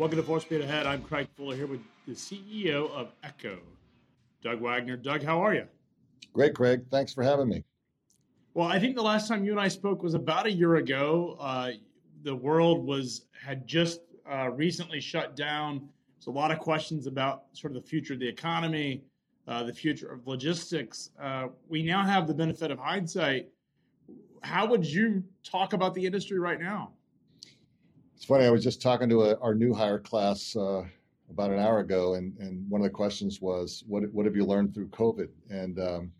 Welcome to Fuller Speed Ahead. I'm Craig Fuller here with the CEO of Echo, Doug Waggoner. Doug, how are you? Great, Craig. Thanks for having me. Well, I think the last time you and I spoke was about a year ago. Uh, the world was had just uh, recently shut down. There's a lot of questions about sort of the future of the economy, uh, the future of logistics. Uh, we now have the benefit of hindsight. How would you talk about the industry right now? It's funny. I was just talking to a, our new hire class uh, about an hour ago, and, and one of the questions was, "What what have you learned through COVID?" And um,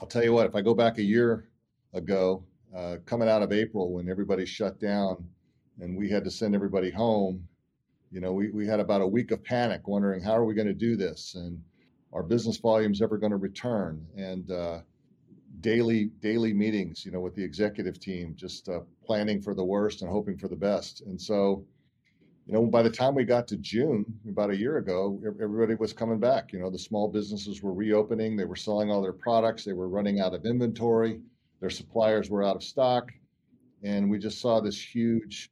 I'll tell you what. If I go back a year ago, uh, coming out of April when everybody shut down, and we had to send everybody home, you know, we we had about a week of panic, wondering how are we going to do this, and our business volumes ever going to return, and uh, daily daily meetings, you know, with the executive team, just uh, planning for the worst and hoping for the best. And so, you know, by the time we got to June, about a year ago, everybody was coming back. You know, the small businesses were reopening, they were selling all their products, they were running out of inventory, their suppliers were out of stock, and we just saw this huge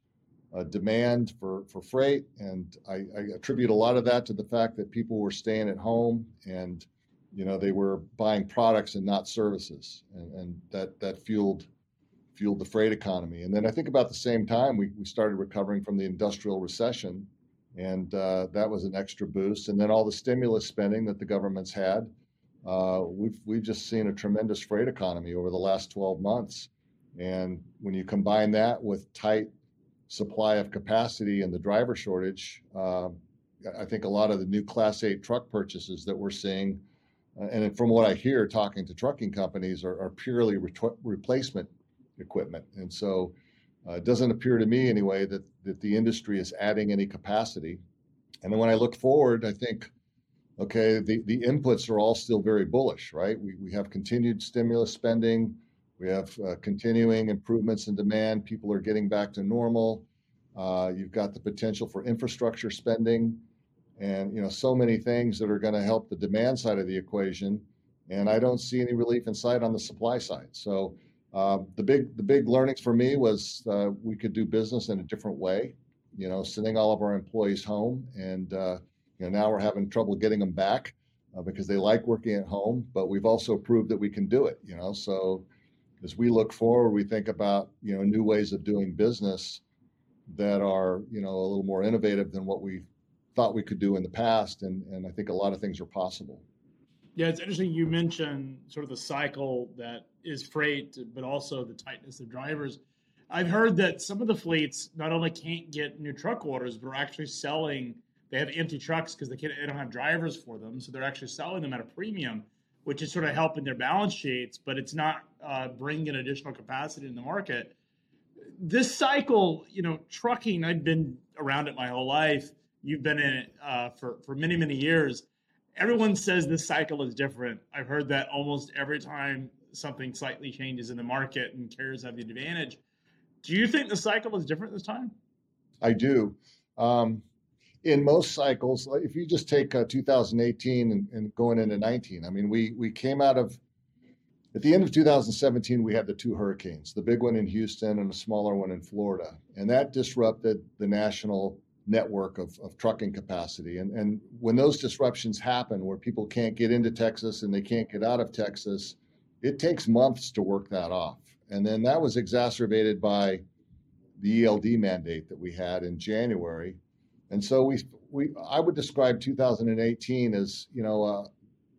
uh, demand for for freight. And I, I attribute a lot of that to the fact that people were staying at home and you know they were buying products and not services and, and that that fueled fueled the freight economy. And then i think about the same time we, we started recovering from the industrial recession and uh, that was an extra boost. And then all the stimulus spending that the government's had uh, we've we've just seen a tremendous freight economy over the last 12 months. And when you combine that with tight supply of capacity and the driver shortage uh, I think a lot of the new Class 8 truck purchases that we're seeing and from what I hear, talking to trucking companies, are, are purely re- replacement equipment. And so uh, it doesn't appear to me, anyway, that, that the industry is adding any capacity. And then when I look forward, I think, okay, the, the inputs are all still very bullish, right? We, we have continued stimulus spending, we have uh, continuing improvements in demand, people are getting back to normal. Uh, you've got the potential for infrastructure spending and you know so many things that are going to help the demand side of the equation and i don't see any relief in sight on the supply side. So uh, the big the big learnings for me was uh, we could do business in a different way you know sending all of our employees home and uh, you know now we're having trouble getting them back uh, because they like working at home but we've also proved that we can do it you know? So as we look forward we think about you know new ways of doing business that are you know a little more innovative than what we thought we could do in the past. And, and I think a lot of things are possible. Yeah, it's interesting. You mentioned sort of the cycle that is freight, but also the tightness of drivers. I've heard that some of the fleets not only can't get new truck orders, but are actually selling. They have empty trucks because they, can't. they don't have drivers for them, so they're actually selling them at a premium, which is sort of helping their balance sheets, but it's not uh, bringing additional capacity in the market. This cycle, you know, trucking. I've been around it my whole life You've been in it uh, for for many many years. Everyone says this cycle is different. I've heard that almost every time something slightly changes in the market and carriers have the advantage. Do you think the cycle is different this time? I do. Um, in most cycles, if you just take uh, 2018 and, and, going into 19, I mean, we we came out of at the end of 2017, we had the two hurricanes, the big one in Houston and a smaller one in Florida, and that disrupted the national network of, of trucking capacity. And, and when those disruptions happen, where people can't get into Texas and they can't get out of Texas, it takes months to work that off. And then that was exacerbated by the ELD mandate that we had in January. And so we, we I would describe 2018 as, you know, a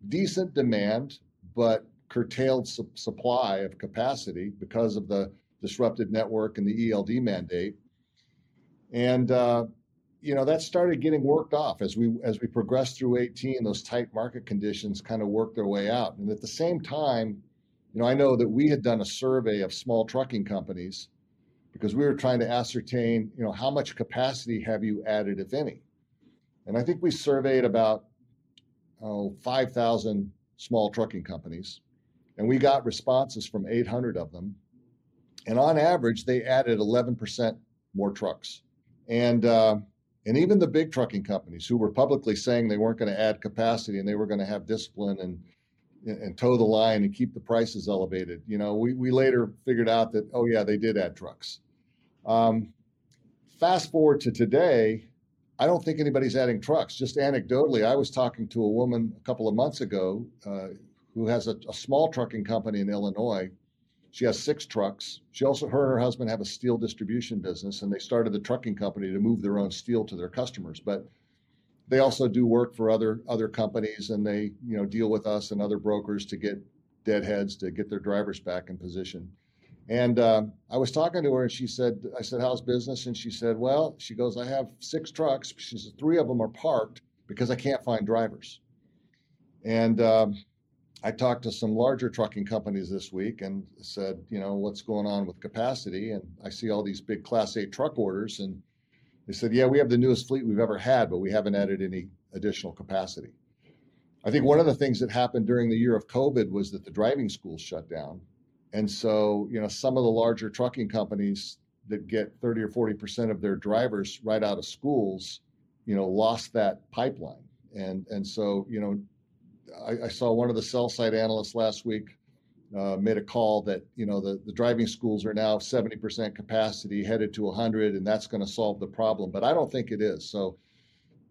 decent demand, but curtailed su- supply of capacity because of the disrupted network and the ELD mandate. And uh, you know that started getting worked off as we as we progressed through 18 those tight market conditions kind of worked their way out. And at the same time you know i know that we had done a survey of small trucking companies because we were trying to ascertain you know how much capacity have you added if any? And i think we surveyed about oh 5000 small trucking companies and we got responses from 800 of them. And on average they added 11% more trucks. And uh, and even the big trucking companies who were publicly saying they weren't going to add capacity and they were going to have discipline and and toe the line and keep the prices elevated. You know, we, we later figured out that, oh, yeah, they did add trucks. Um, fast forward to today, I don't think anybody's adding trucks. Just anecdotally, I was talking to a woman a couple of months ago uh, who has a, a, small trucking company in Illinois. She has six trucks. She also, her and her husband have a steel distribution business, and they started the trucking company to move their own steel to their customers. But they also do work for other other companies, and they you know deal with us and other brokers to get deadheads to get their drivers back in position. And um, I was talking to her, and she said, "I said, how's business?" And she said, "Well, she goes, I have six trucks. She says three of them are parked because I can't find drivers." And um, I talked to some larger trucking companies this week and said, you know, what's going on with capacity? And I see all these big Class 8 truck orders, and they said, yeah, we have the newest fleet we've ever had, but we haven't added any additional capacity. I think one of the things that happened during the year of COVID was that the driving schools shut down. And so, you know, some of the larger trucking companies that get 30 or 40% of their drivers right out of schools, you know, lost that pipeline. And, and so, you know, I, I saw one of the sell side analysts last week uh, made a call that, you know, the, the driving schools are now 70% capacity headed to 100, and that's going to solve the problem. But I don't think it is. So,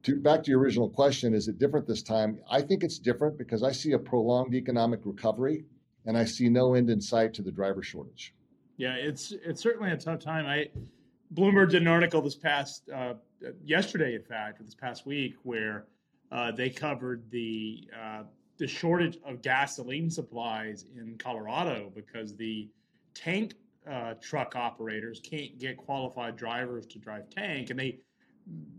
to, back to your original question, is it different this time? I think it's different because I see a prolonged economic recovery and I see no end in sight to the driver shortage. Yeah, it's it's certainly a tough time. I Bloomberg did an article this past uh, yesterday, in fact, or this past week, where uh, they covered the uh, the shortage of gasoline supplies in Colorado because the tank uh, truck operators can't get qualified drivers to drive tank, and they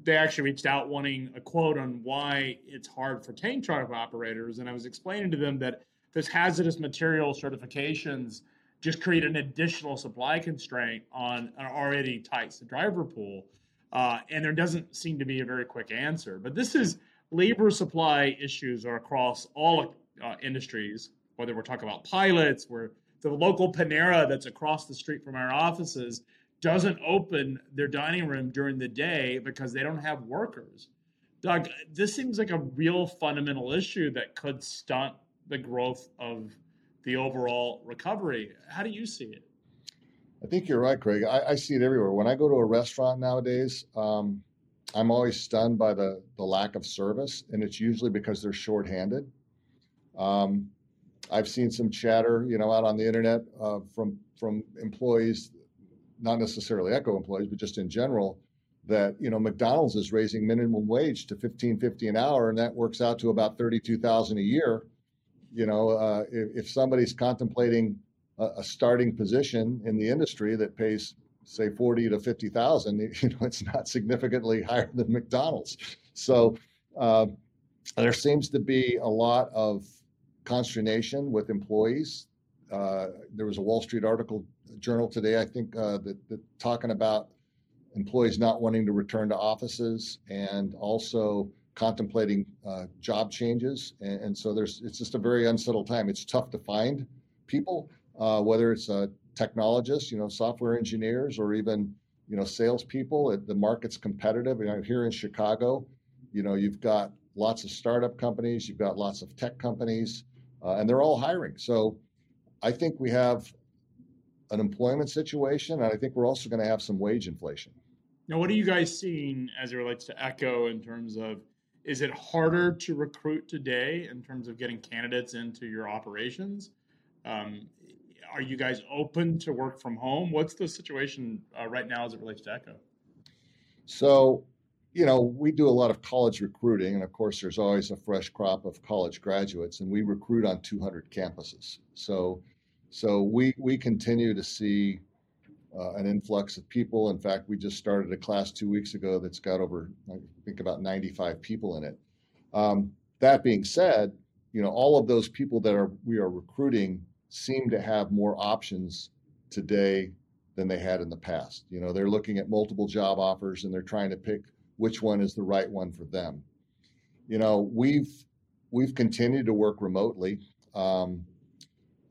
they actually reached out wanting a quote on why it's hard for tank truck operators, and I was explaining to them that this hazardous material certifications just create an additional supply constraint on an already tight driver pool. Uh, and there doesn't seem to be a very quick answer. But this is labor supply issues are across all uh, industries, whether we're talking about pilots, where the local Panera that's across the street from our offices doesn't open their dining room during the day because they don't have workers. Doug, this seems like a real fundamental issue that could stunt the growth of the overall recovery. How do you see it? I think you're right, Craig. I, I see it everywhere. When I go to a restaurant nowadays, um, I'm always stunned by the, the lack of service, and it's usually because they're shorthanded. Um, I've seen some chatter, you know, out on the internet uh, from from employees, not necessarily Echo employees, but just in general, that you know McDonald's is raising minimum wage to 15.50 an hour, and that works out to about 32,000 a year you know, uh, if, if, somebody's contemplating a, a, starting position in the industry that pays, say, forty to fifty thousand, you know, it's not significantly higher than McDonald's. So uh, there seems to be a lot of consternation with employees. Uh, there was a Wall Street article journal today, I think, uh, that, that talking about employees not wanting to return to offices and also contemplating uh, job changes, and, and, so there's it's just a very unsettled time. It's tough to find people, uh, whether it's uh, technologists, you know, software engineers, or even you know salespeople. It, the market's competitive. You know, here in Chicago, you know, you've got lots of startup companies, you've got lots of tech companies, uh, and they're all hiring. So I think we have an employment situation, and I think we're also going to have some wage inflation. Now, what are you guys seeing as it relates to Echo in terms of is it harder to recruit today in terms of getting candidates into your operations? Um, are you guys open to work from home? What's the situation uh, right now as it relates to Echo? So, you know, we do a lot of college recruiting, and of course, there's always a fresh crop of college graduates, and we recruit on 200 campuses. So, so we we continue to see uh, an influx of people. In fact, we just started a class two weeks ago that's got over, I think, about 95 people in it. Um, that being said, you know, all of those people that are we are recruiting seem to have more options today than they had in the past. You know, they're looking at multiple job offers and they're trying to pick which one is the right one for them. You know, we've we've continued to work remotely. Um,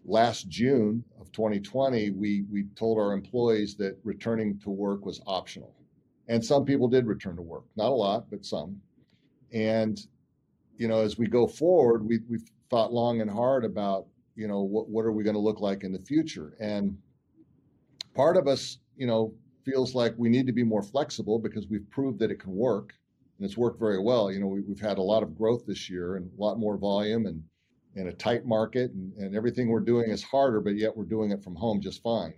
last June of 2020, we, we told our employees that returning to work was optional. And some people did return to work, not a lot, but some. And, you know, as we go forward, we, we've thought long and hard about, you know, what, what are we going to look like in the future? And part of us, you know, feels like we need to be more flexible because we've proved that it can work. and it's worked very well. You know, we, have had a lot of growth this year and a lot more volume and in a tight market, and, and everything we're doing is harder, but yet we're doing it from home just fine.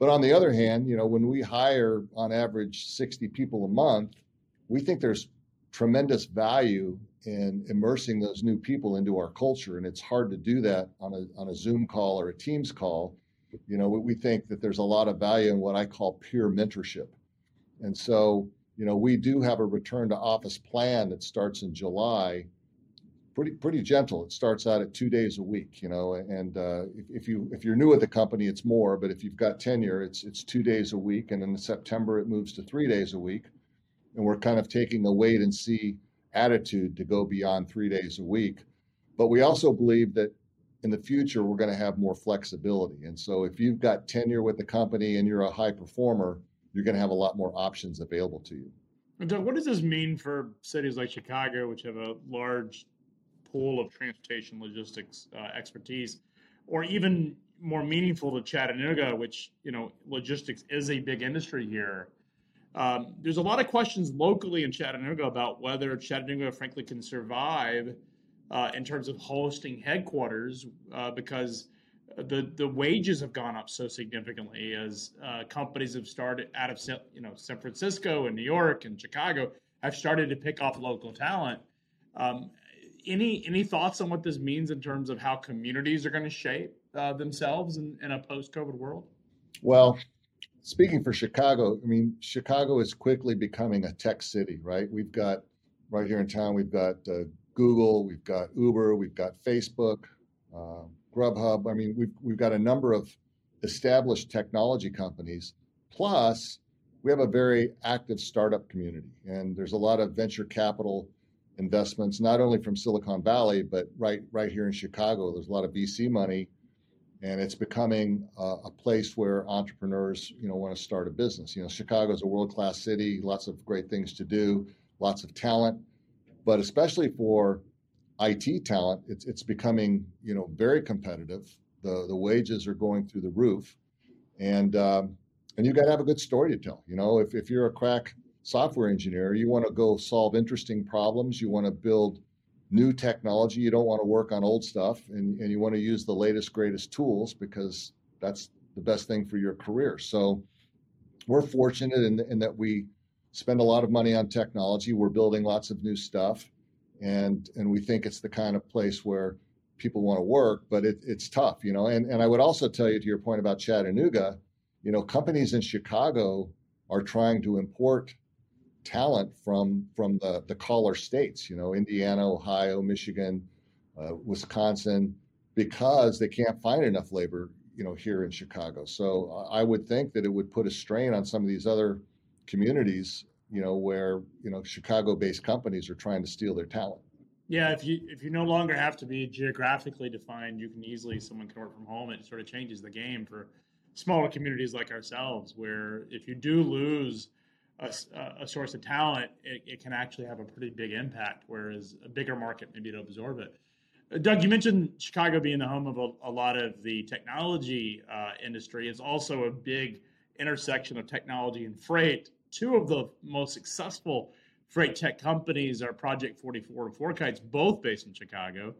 But on the other hand, you know, when we hire on average 60 people a month, we think there's tremendous value in immersing those new people into our culture. And it's hard to do that on a, on a Zoom call or a Teams call. You know, we think that there's a lot of value in what I call peer mentorship. And so, you know, we do have a return to office plan that starts in July. Pretty pretty gentle. It starts out at two days a week, you know, and uh, if, if you if you're new at the company, it's more. But if you've got tenure, it's it's two days a week, and in September it moves to three days a week and we're kind of taking a wait and see attitude to go beyond three days a week. But we also believe that in the future, we're going to have more flexibility. And so if you've got tenure with the company and you're a high performer, you're going to have a lot more options available to you. And Doug, what does this mean for cities like Chicago, which have a large pool of transportation logistics uh, expertise, or even more meaningful to Chattanooga, which you know logistics is a big industry here. Um, there's a lot of questions locally in Chattanooga about whether Chattanooga, frankly, can survive uh, in terms of hosting headquarters uh, because the the wages have gone up so significantly as uh, companies have started out of you know San Francisco and New York and Chicago have started to pick off local talent. Um, any any thoughts on what this means in terms of how communities are going to shape uh, themselves in, in a post COVID world? Well, speaking for Chicago, I mean, Chicago is quickly becoming a tech city, right? We've got right here in town, we've got uh, Google, we've got Uber, we've got Facebook, uh, Grubhub. I mean, we've we've got a number of established technology companies. Plus, we have a very active startup community, and there's a lot of venture capital investments, not only from Silicon Valley, but right right here in Chicago. There's a lot of VC money and it's becoming a place where entrepreneurs, you know, want to start a business. You know, Chicago is a world-class city, lots of great things to do, lots of talent, but especially for IT talent, it's it's becoming you know very competitive. The the wages are going through the roof, and um, and you got to have a good story to tell. You know, if if you're a crack software engineer, you want to go solve interesting problems. You want to build new technology. You don't want to work on old stuff, and, and you want to use the latest, greatest tools because that's the best thing for your career. So we're fortunate in, in that we spend a lot of money on technology. We're building lots of new stuff, and and we think it's the kind of place where people want to work. But it, it's tough, you know. And and I would also tell you to your point about Chattanooga, you know, companies in Chicago are trying to import talent from from the the caller states, you know, Indiana, Ohio, Michigan, uh, Wisconsin, because they can't find enough labor, you know, here in Chicago. So uh, I would think that it would put a strain on some of these other communities, you know, where you know Chicago-based companies are trying to steal their talent. Yeah, if you if you no longer have to be geographically defined, you can easily someone can work from home. It sort of changes the game for smaller communities like ourselves, where if you do lose a, a source of talent, it, it, can actually have a pretty big impact, whereas a bigger market maybe to absorb it. Uh, Doug, you mentioned Chicago being the home of a, a lot of the technology uh, industry. It's also a big intersection of technology and freight. Two of the most successful freight tech companies are Project 44 and FourKites, both based in Chicago.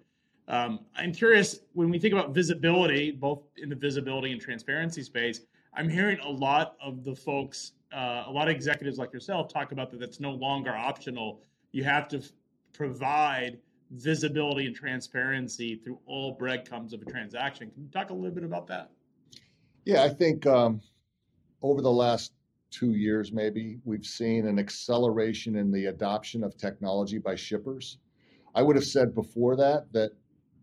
Um, I'm curious when we think about visibility, both in the visibility and transparency space. I'm hearing a lot of the folks uh, a lot of executives like yourself talk about that that's no longer optional. You have to f- provide visibility and transparency through all breadcrumbs of a transaction. Can you talk a little bit about that? Yeah, I think um, over the last two years, maybe, we've seen an acceleration in the adoption of technology by shippers. I would have said before that that,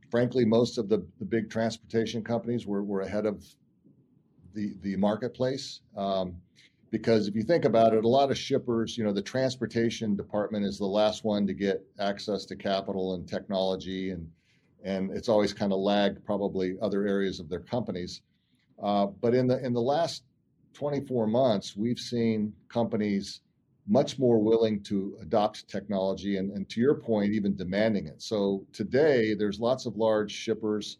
frankly, most of the, the big transportation companies were, were ahead of the, the marketplace. Um, because if you think about it, a lot of shippers, you know, the transportation department is the last one to get access to capital and technology, and and it's always kind of lagged probably other areas of their companies. Uh, but in the in the last 24 months, we've seen companies much more willing to adopt technology, and, and to your point, even demanding it. So today, there's lots of large shippers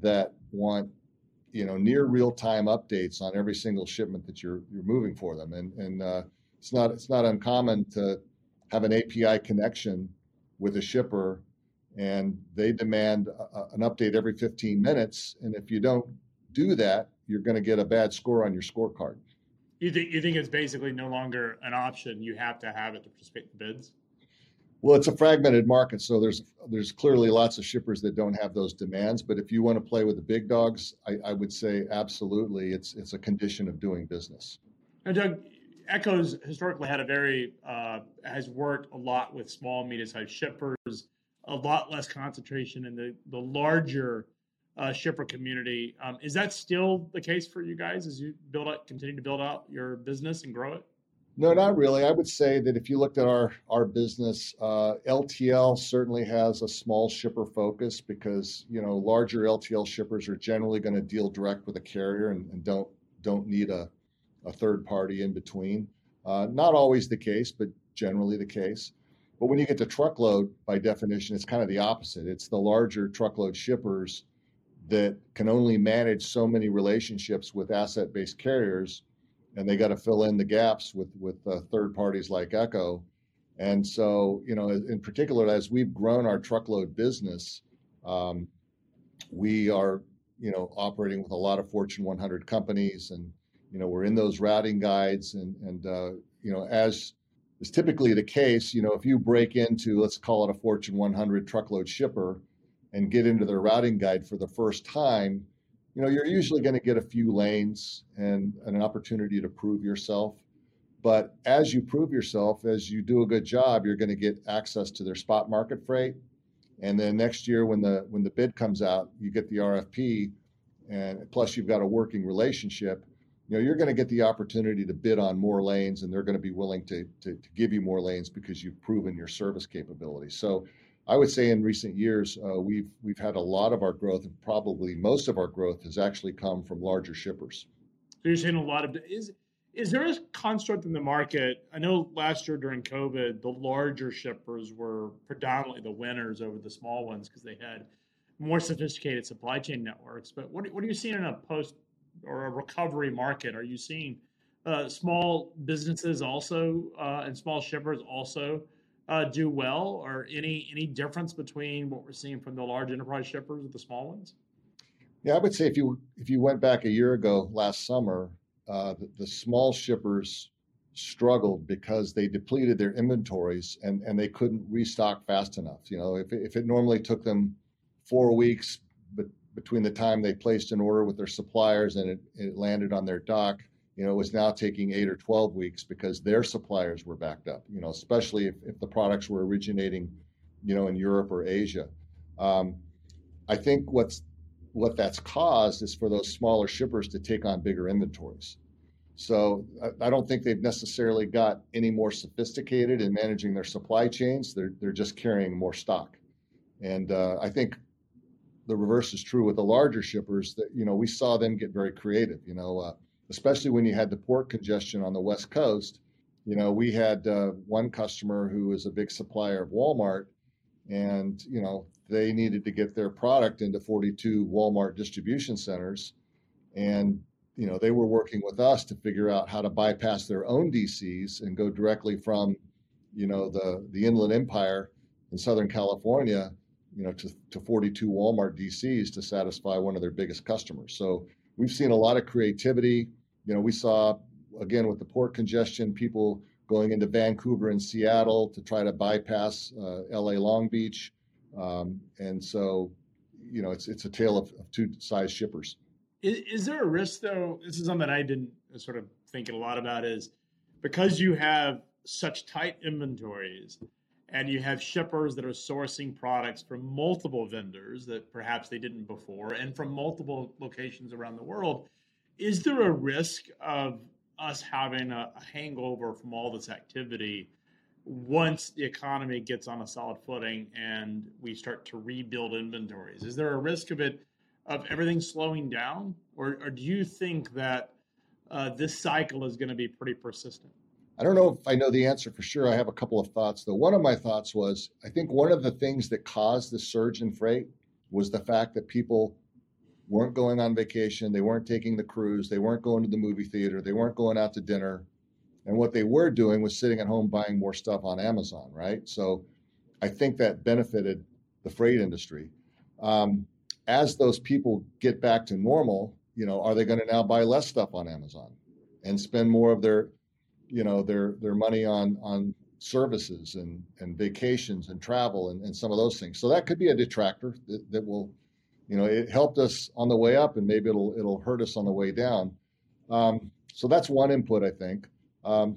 that want you know near real time updates on every single shipment that you're you're moving for them and and uh, it's not it's not uncommon to have an API connection with a shipper and they demand a, an update every 15 minutes. And if you don't do that, you're going to get a bad score on your scorecard. You think you think it's basically no longer an option? You have to have it to participate in bids. Well, it's a fragmented market, so there's there's clearly lots of shippers that don't have those demands. But if you want to play with the big dogs, I, I would say absolutely, it's it's a condition of doing business. And Doug, Echo's historically had a very uh, has worked a lot with small, medium-sized shippers, a lot less concentration in the the larger uh, shipper community. Um, is that still the case for you guys as you build up, continue to build out your business and grow it? No, not really. I would say that if you looked at our our business, uh, LTL certainly has a small shipper focus because you know larger LTL shippers are generally going to deal direct with a carrier and, and, don't don't need a, a third party in between. Uh, not always the case, but generally the case. But when you get to truckload, by definition, it's kind of the opposite. It's the larger truckload shippers that can only manage so many relationships with asset-based carriers, and they got to fill in the gaps with with uh, third parties like Echo. And so, you know, in particular, as we've grown our truckload business, um, we are, you know, operating with a lot of Fortune 100 companies, and you know, we're in those routing guides, and and uh, you know, as is typically the case, you know, if you break into, let's call it a Fortune 100 truckload shipper and get into their routing guide for the first time, you know, you're usually going to get a few lanes and, and, an opportunity to prove yourself. But as you prove yourself, as you do a good job, you're going to get access to their spot market freight. And then next year, when the when the bid comes out, you get the RFP, and plus you've got a working relationship. You know, you're going to get the opportunity to bid on more lanes, and they're going to be willing to, to, to give you more lanes because you've proven your service capability. So I would say in recent years, uh, we've we've had a lot of our growth, and probably most of our growth has actually come from larger shippers. So you're saying a lot of is is there a construct in the market? I know last year during COVID, the larger shippers were predominantly the winners over the small ones because they had more sophisticated supply chain networks. But what what are you seeing in a post or a recovery market? Are you seeing uh, small businesses also uh, and small shippers also? Uh, do well, or any any difference between what we're seeing from the large enterprise shippers with the small ones? Yeah, I would say if you if you went back a year ago last summer, uh, the, the, small shippers struggled because they depleted their inventories and and they couldn't restock fast enough. You know, if if it normally took them four weeks, but between the time they placed an order with their suppliers and it, it landed on their dock, you know, it was now taking eight or 12 weeks because their suppliers were backed up, you know, especially if, if the products were originating, you know, in Europe or Asia. Um, I think what's what that's caused is for those smaller shippers to take on bigger inventories. So I, I don't think they've necessarily got any more sophisticated in managing their supply chains. They're they're just carrying more stock, and uh, I think the reverse is true with the larger shippers. That you know we saw them get very creative. You know, uh, especially when you had the port congestion on the West Coast. You know, we had uh, one customer who was a big supplier of Walmart, and you know they needed to get their product into 42 Walmart distribution centers, and you know they were working with us to figure out how to bypass their own DCs and go directly from, you know, the the Inland Empire in Southern California, you know, to, to 42 Walmart DCs to satisfy one of their biggest customers. So we've seen a lot of creativity. You know, we saw again with the port congestion, people going into Vancouver and Seattle to try to bypass uh, LA Long Beach, um, and so you know it's it's a tale of, of two size shippers. Is, is, there a risk though? This is something I didn't sort of think a lot about. Is because you have such tight inventories and you have shippers that are sourcing products from multiple vendors that perhaps they didn't before and from multiple locations around the world. Is there a risk of us having a, hangover from all this activity once the economy gets on a solid footing and we start to rebuild inventories? Is there a risk of it of everything slowing down? Or, or do you think that uh, this cycle is going to be pretty persistent I don't know if I know the answer for sure. I have a couple of thoughts though. One of my thoughts was I think one of the things that caused the surge in freight was the fact that people weren't going on vacation, they weren't taking the cruise, they weren't going to the movie theater, they weren't going out to dinner. And what they were doing was sitting at home buying more stuff on Amazon, right? So I think that benefited the freight industry. Um, as those people get back to normal, you know, are they going to now buy less stuff on Amazon and spend more of their, you know, their their money on on services and and vacations and travel and, and some of those things? So that could be a detractor that, that will, you know, it helped us on the way up and maybe it'll it'll hurt us on the way down. Um, so that's one input, I think. Um,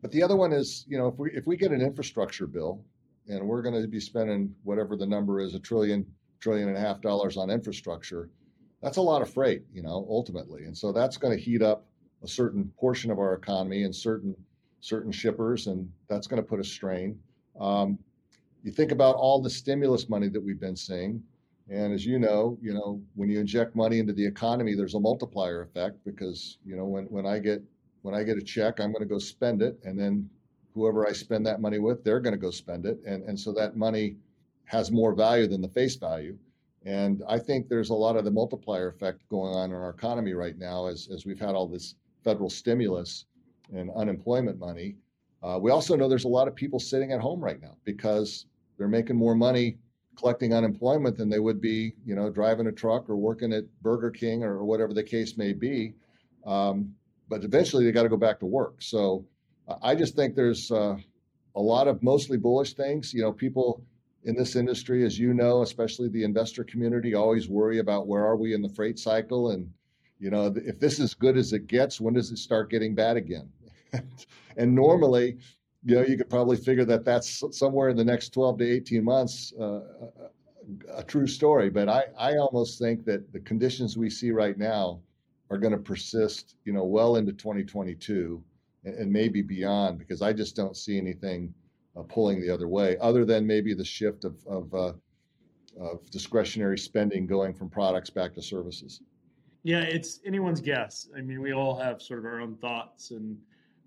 but the other one is, you know, if we if we get an infrastructure bill and we're going to be spending whatever the number is, a trillion trillion and a half dollars on infrastructure, that's a lot of freight, you know, ultimately. And so that's going to heat up a certain portion of our economy and certain certain shippers, and that's going to put a strain. Um, you think about all the stimulus money that we've been seeing, and as you know, you know when you inject money into the economy, there's a multiplier effect because you know when when I get when I get a check, I'm going to go spend it, and then whoever I spend that money with, they're going to go spend it, and and so that money has more value than the face value. And I think there's a lot of the multiplier effect going on in our economy right now as, as we've had all this federal stimulus and unemployment money. Uh, we also know there's a lot of people sitting at home right now because they're making more money collecting unemployment than they would be, you know, driving a truck or working at Burger King or whatever the case may be. Um, but eventually they got to go back to work. So I just think there's uh, a lot of mostly bullish things. You know, people in this industry, as you know, especially the investor community, always worry about where are we in the freight cycle, and you know, if this is good as it gets, when does it start getting bad again? and normally, you know, you could probably figure that that's somewhere in the next 12 to 18 months, uh, a, a true story. But I, I almost think that the conditions we see right now are going to persist, you know, well into 2022 and, and maybe beyond, because I just don't see anything uh, pulling the other way, other than maybe the shift of, of, uh, of discretionary spending going from products back to services. Yeah, it's anyone's guess. I mean, we all have sort of our own thoughts, and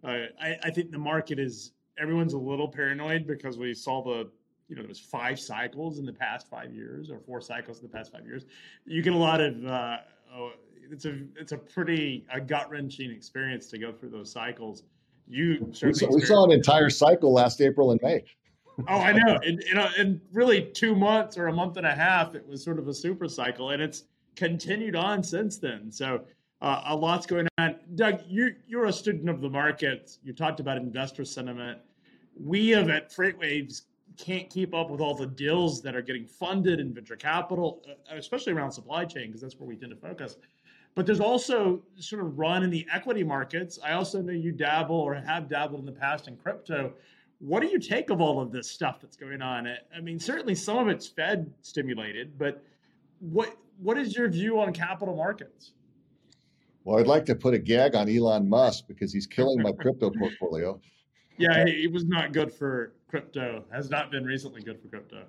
uh, I, I think the market is everyone's a little paranoid because we saw the you know there was five cycles in the past five years or four cycles in the past five years. You get a lot of uh, oh, it's a it's a pretty a gut wrenching experience to go through those cycles you we saw, we saw, an entire cycle last April and May. oh, I know. In, in, a, in, really two months or a month and a half, it was sort of a super cycle, and it's continued on since then. So uh, a lot's going on. Doug, you, you're a student of the markets. You talked about investor sentiment. We have at FreightWaves can't keep up with all the deals that are getting funded in venture capital, uh, especially around supply chain, because that's where we tend to focus. But there's also sort of run in the equity markets. I also know you dabble or have dabbled in the past in crypto. What do you take of all of this stuff that's going on? I mean, certainly some of it's Fed stimulated, but what what is your view on capital markets? Well, I'd like to put a gag on Elon Musk because he's killing my crypto portfolio. Yeah, it was not good for crypto. Has not been recently good for crypto.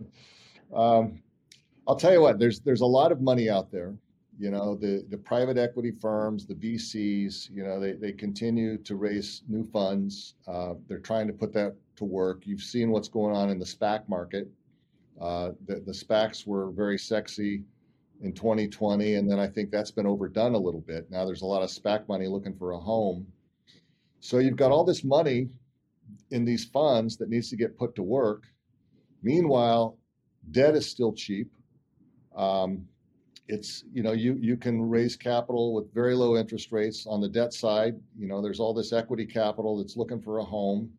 Um, I'll tell you what. There's there's a lot of money out there you know the the private equity firms the vcs you know they, they continue to raise new funds uh, they're trying to put that to work you've seen what's going on in the spac market uh, the, the spacs were very sexy in 2020 and then i think that's been overdone a little bit. Now there's a lot of spac money looking for a home. So you've got all this money in these funds that needs to get put to work. Meanwhile debt is still cheap. Um, it's you know you you can raise capital with very low interest rates. On the debt side you know there's all this equity capital that's looking for a home.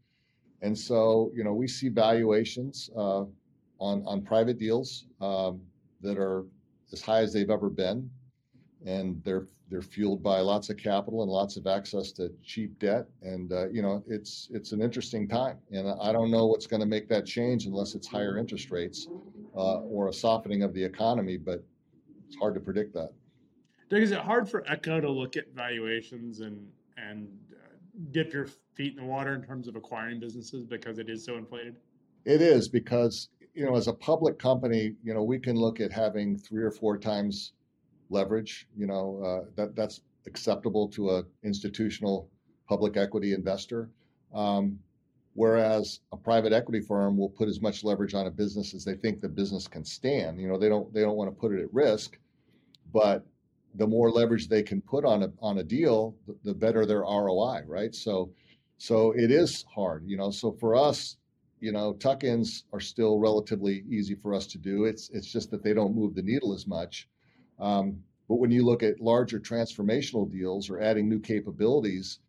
And so you know we see valuations uh, on on private deals um, that are as high as they've ever been and they're they're fueled by lots of capital and lots of access to cheap debt and uh, you know it's it's an interesting time and i don't know what's going to make that change unless it's higher interest rates uh, or a softening of the economy but it's hard to predict that. Doug, is it hard for Echo to look at valuations and and uh, dip your feet in the water in terms of acquiring businesses because it is so inflated? It is because you know as a public company, you know we can look at having three or four times leverage. You know uh, that that's acceptable to a institutional public equity investor. Um, whereas a private equity firm will put as much leverage on a business as they think the business can stand. You know, they don't they don't want to put it at risk, but the more leverage they can put on a on a deal, the, the better their ROI, right? So So it is hard, you know. So for us, you know, tuck-ins are still relatively easy for us to do. It's it's just that they don't move the needle as much. Um, but when you look at larger transformational deals or adding new capabilities,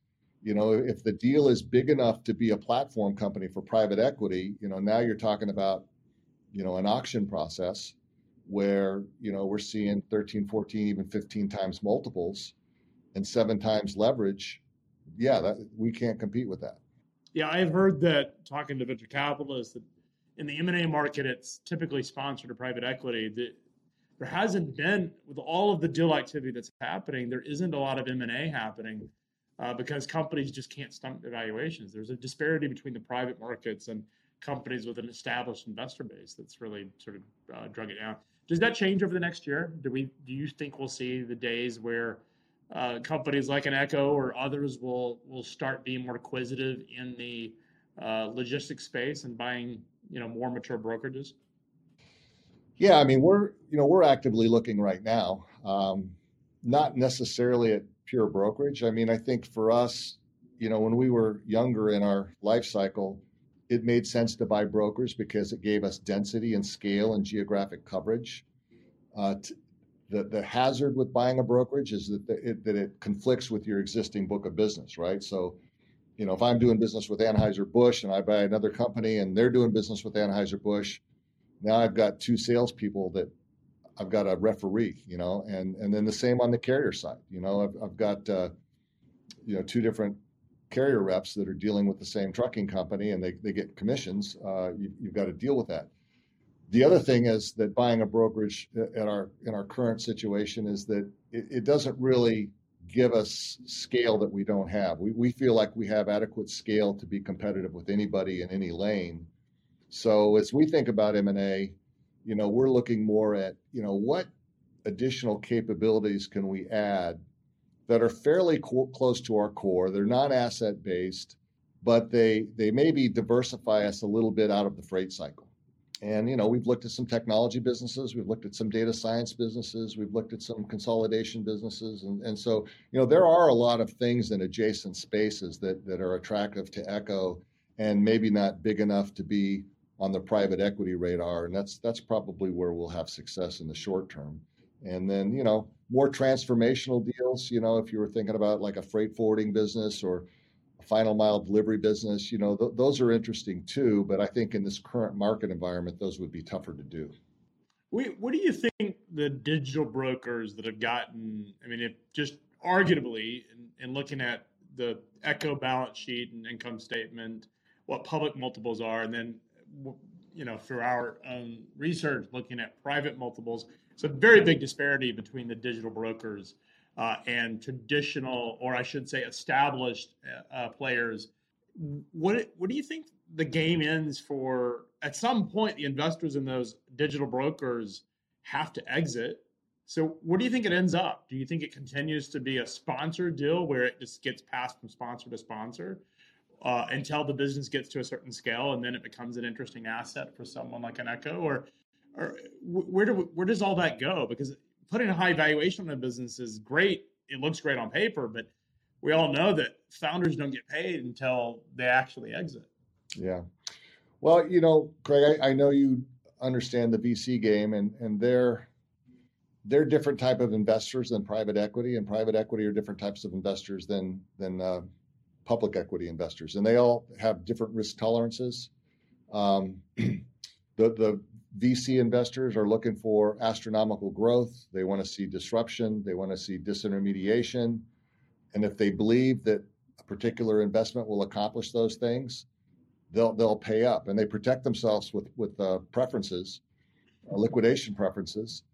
you know, if the deal is big enough to be a platform company for private equity, you know, now you're talking about, you know, an auction process where, you know, we're seeing 13, 14, even 15 times multiples and seven times leverage. Yeah, that, we can't compete with that. Yeah, I've heard that talking to venture capitalists that in the M&A market, it's typically sponsored to private equity. That there hasn't been with all of the deal activity that's happening, there isn't a lot of M&A happening uh, because companies just can't stump the valuations. There's a disparity between the private markets and companies with an established investor base that's really sort of uh, drug it down. Does that change over the next year? Do we? Do you think we'll see the days where uh, companies like an Echo or others will will start being more acquisitive in the uh, logistics space and buying you know more mature brokerages? Yeah, I mean we're you know we're actively looking right now, um, not necessarily at pure brokerage. I mean I think for us, you know when we were younger in our life cycle, it made sense to buy brokers because it gave us density and scale and geographic coverage. Uh, t- the, the hazard with buying a brokerage is that the, it, that it conflicts with your existing book of business, right? So, you know, if I'm doing business with Anheuser Busch and I buy another company and they're doing business with Anheuser Busch, now I've got two salespeople that I've got a referee, you know, and and then the same on the carrier side. You know, I've, I've got uh, you know two different carrier reps that are dealing with the same trucking company and they, they get commissions. Uh, you, you've got to deal with that. The other thing is that buying a brokerage uh, at our in our current situation is that it, it doesn't really give us scale that we don't have. We, we feel like we have adequate scale to be competitive with anybody in any lane. So as we think about M&A, you know, we're looking more at, you know, what additional capabilities can we add that are fairly co- close to our core. They're not asset based, but they they maybe diversify us a little bit out of the freight cycle. And you know, we've looked at some technology businesses, we've looked at some data science businesses, we've looked at some consolidation businesses, and, and so you know, there are a lot of things in adjacent spaces that that are attractive to Echo, and maybe not big enough to be on the private equity radar, and that's that's probably where we'll have success in the short term. And then you know, more transformational deals. You know, if you were thinking about like a freight forwarding business or final mile delivery business, you know, th- those are interesting too. But I think in this current market environment, those would be tougher to do. What do you think the digital brokers that have gotten, I mean, if just arguably, in, in looking at the Echo balance sheet and income statement, what public multiples are, and then, you know, through our own research, looking at private multiples, it's a very big disparity between the digital brokers uh, and traditional, or I should say, established uh, uh, players. What what do you think the game ends for? At some point, the investors in those digital brokers have to exit. So, where do you think it ends up? Do you think it continues to be a sponsored deal where it just gets passed from sponsor to sponsor uh, until the business gets to a certain scale, and then it becomes an interesting asset for someone like an Echo? Or, or where do where does all that go? Because putting a high valuation on a business is great. It looks great on paper, but we all know that founders don't get paid until they actually exit. Yeah. Well, you know, Craig, I, I know you understand the VC game, and and they're they're different type of investors than private equity, and private equity are different types of investors than than uh, public equity investors, and they all have different risk tolerances. Um, the the VC investors are looking for astronomical growth. They want to see disruption. They want to see disintermediation. And if they believe that a particular investment will accomplish those things, they'll they'll pay up. And they protect themselves with with uh, preferences, uh, liquidation preferences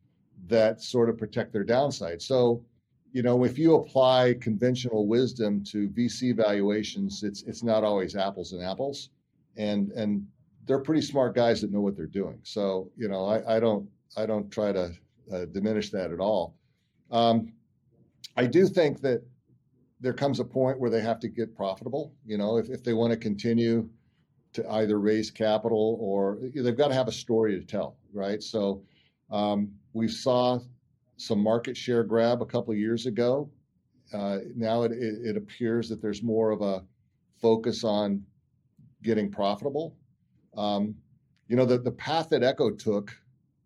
that sort of protect their downside. So, you know, if you apply conventional wisdom to VC valuations, it's it's not always apples and apples. And and they're pretty smart guys that know what they're doing. So you know, I, I don't I don't try to uh, diminish that at all. Um, I do think that there comes a point where they have to get profitable. You know, if, if they want to continue to either raise capital or they've got to have a story to tell, right? So um, we saw some market share grab a couple of years ago. Uh, now it, it, it, appears that there's more of a focus on getting profitable. Um, you know, the, the path that Echo took,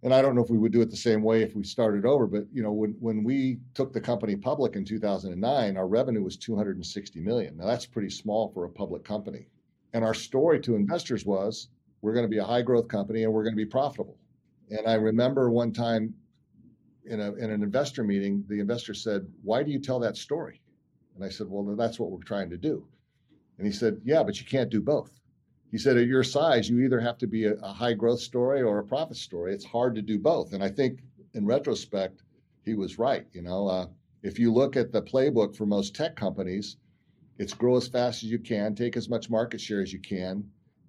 and I don't know if we would do it the same way if we started over, but you know, when when we took the company public in 2009, our revenue was 260 million. Now that's pretty small for a public company. And our story to investors was we're going to be a high growth company and we're going to be profitable. And I remember one time in a in an investor meeting, the investor said, "Why do you tell that story?" And I said, "Well, that's what we're trying to do." And he said, "Yeah, but you can't do both." He said at your size you either have to be a, a, high growth story or a profit story. It's hard to do both. And i think in retrospect he was right you know uh, if you look at the playbook for most tech companies it's grow as fast as you can take as much market share as you can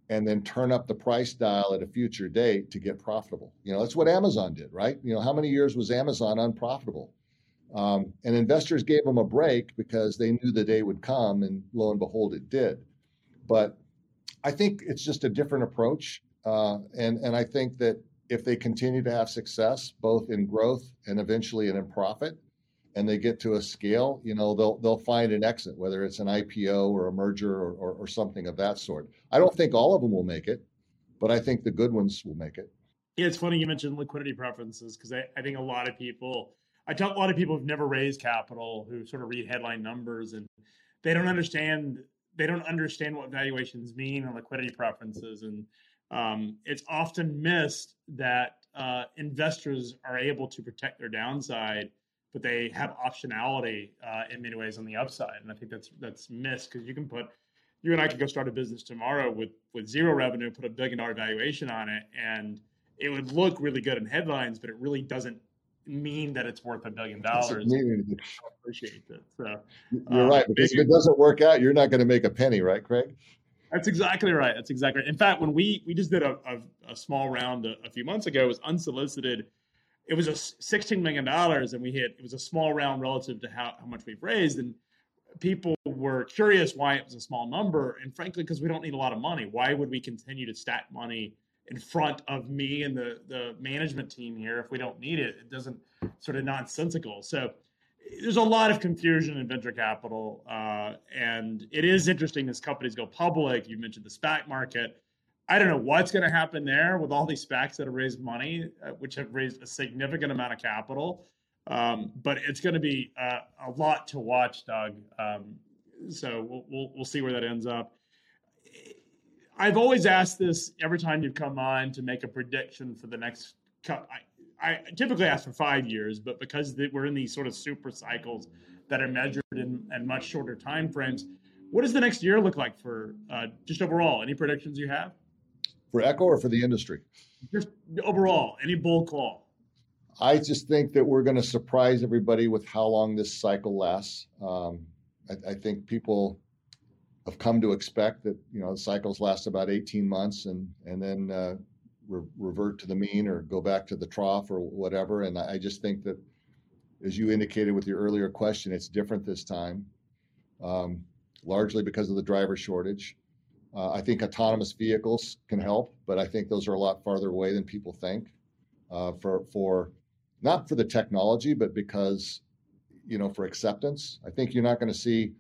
and then turn up the price dial at a future date to get profitable. You know that's what amazon did right? You know how many years was amazon unprofitable? Um, and investors gave them a break because they knew the day would come and lo and behold it did. But I think it's just a different approach, uh, and and I think that if they continue to have success both in growth and eventually in profit, and they get to a scale, you know, they'll they'll find an exit, whether it's an IPO or a merger or, or, or something of that sort. I don't think all of them will make it, but I think the good ones will make it. Yeah, it's funny you mentioned liquidity preferences because I, I think a lot of people, I tell a lot of people who've never raised capital who sort of read headline numbers and they don't understand they don't understand what valuations mean and liquidity preferences, and um, it's often missed that uh, investors are able to protect their downside, but they have optionality uh, in many ways on the upside, and I think that's that's missed because you can put you and I could go start a business tomorrow with with zero revenue, put a billion dollar valuation on it, and it would look really good in headlines, but it really doesn't mean that it's worth a billion dollars. I appreciate it. So, you're um, right because if it doesn't work out, you're not going to make a penny, right, Craig? That's exactly right. That's exactly right. In fact, when we we just did a, a, a small round a, a, few months ago, it was unsolicited. It was a sixteen million dollars, and we hit. It was a small round relative to how, how much we've raised, and people were curious why it was a small number. And frankly, because we don't need a lot of money, why would we continue to stack money in front of me and the the management team here if we don't need it. It doesn't sort of nonsensical. So there's a lot of confusion in venture capital, uh, and it is interesting as companies go public. You mentioned the SPAC market. I don't know what's going to happen there with all these SPACs that have raised money, uh, which have raised a significant amount of capital. Um, but it's going to be uh, a lot to watch, Doug. Um, so we'll, we'll, we'll see where that ends up. I've always asked this every time you've come on to make a prediction for the next. I, I typically ask for five years, but because we're in these sort of super cycles that are measured in, in much shorter time frames, what does the next year look like for uh, just overall? Any predictions you have for Echo or for the industry? Just overall, any bull call. I just think that we're going to surprise everybody with how long this cycle lasts. Um, I, I think people have come to expect that you know cycles last about 18 months and and then uh, re- revert to the mean or go back to the trough or whatever. And I just think that, as you indicated with your earlier question, it's different this time, um, largely because of the driver shortage. Uh, I think autonomous vehicles can help, but I think those are a lot farther away than people think. Uh, for for not for the technology, but because you know for acceptance. I think you're not going to see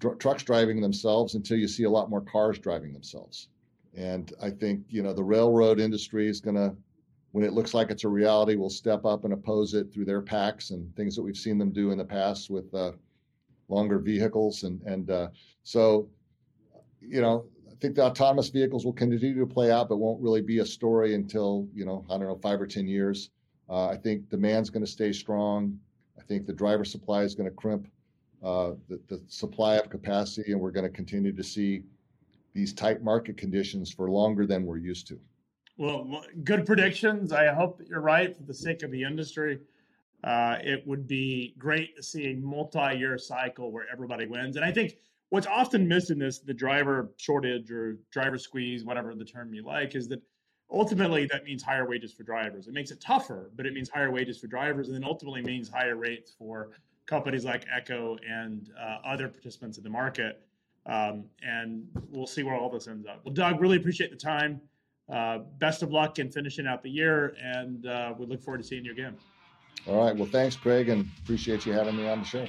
dr- trucks driving themselves until you see a lot more cars driving themselves. And I think you know the railroad industry is going to, when it looks like it's a reality, will step up and oppose it through their PACs and things that we've seen them do in the past with uh, longer vehicles. And and uh, so, you know, I think the autonomous vehicles will continue to play out, but won't really be a story until you know I don't know five or ten years. Uh, I think demand's going to stay strong. I think the driver supply is going to crimp uh, the, the supply of capacity, and we're going to continue to see these tight market conditions for longer than we're used to. Well, good predictions. I hope that you're right for the sake of the industry. Uh, it would be great to see a multi-year cycle where everybody wins. And I think what's often missed in this, the driver shortage or driver squeeze, whatever the term you like, is that ultimately that means higher wages for drivers. It makes it tougher, but it means higher wages for drivers, and then ultimately means higher rates for companies like Echo and uh, other participants in the market. Um, and we'll see where all this ends up. Well, Doug, really appreciate the time. Uh, best of luck in finishing out the year, and uh, we look forward to seeing you again. All right. Well, thanks, Craig, and appreciate you having me on the show.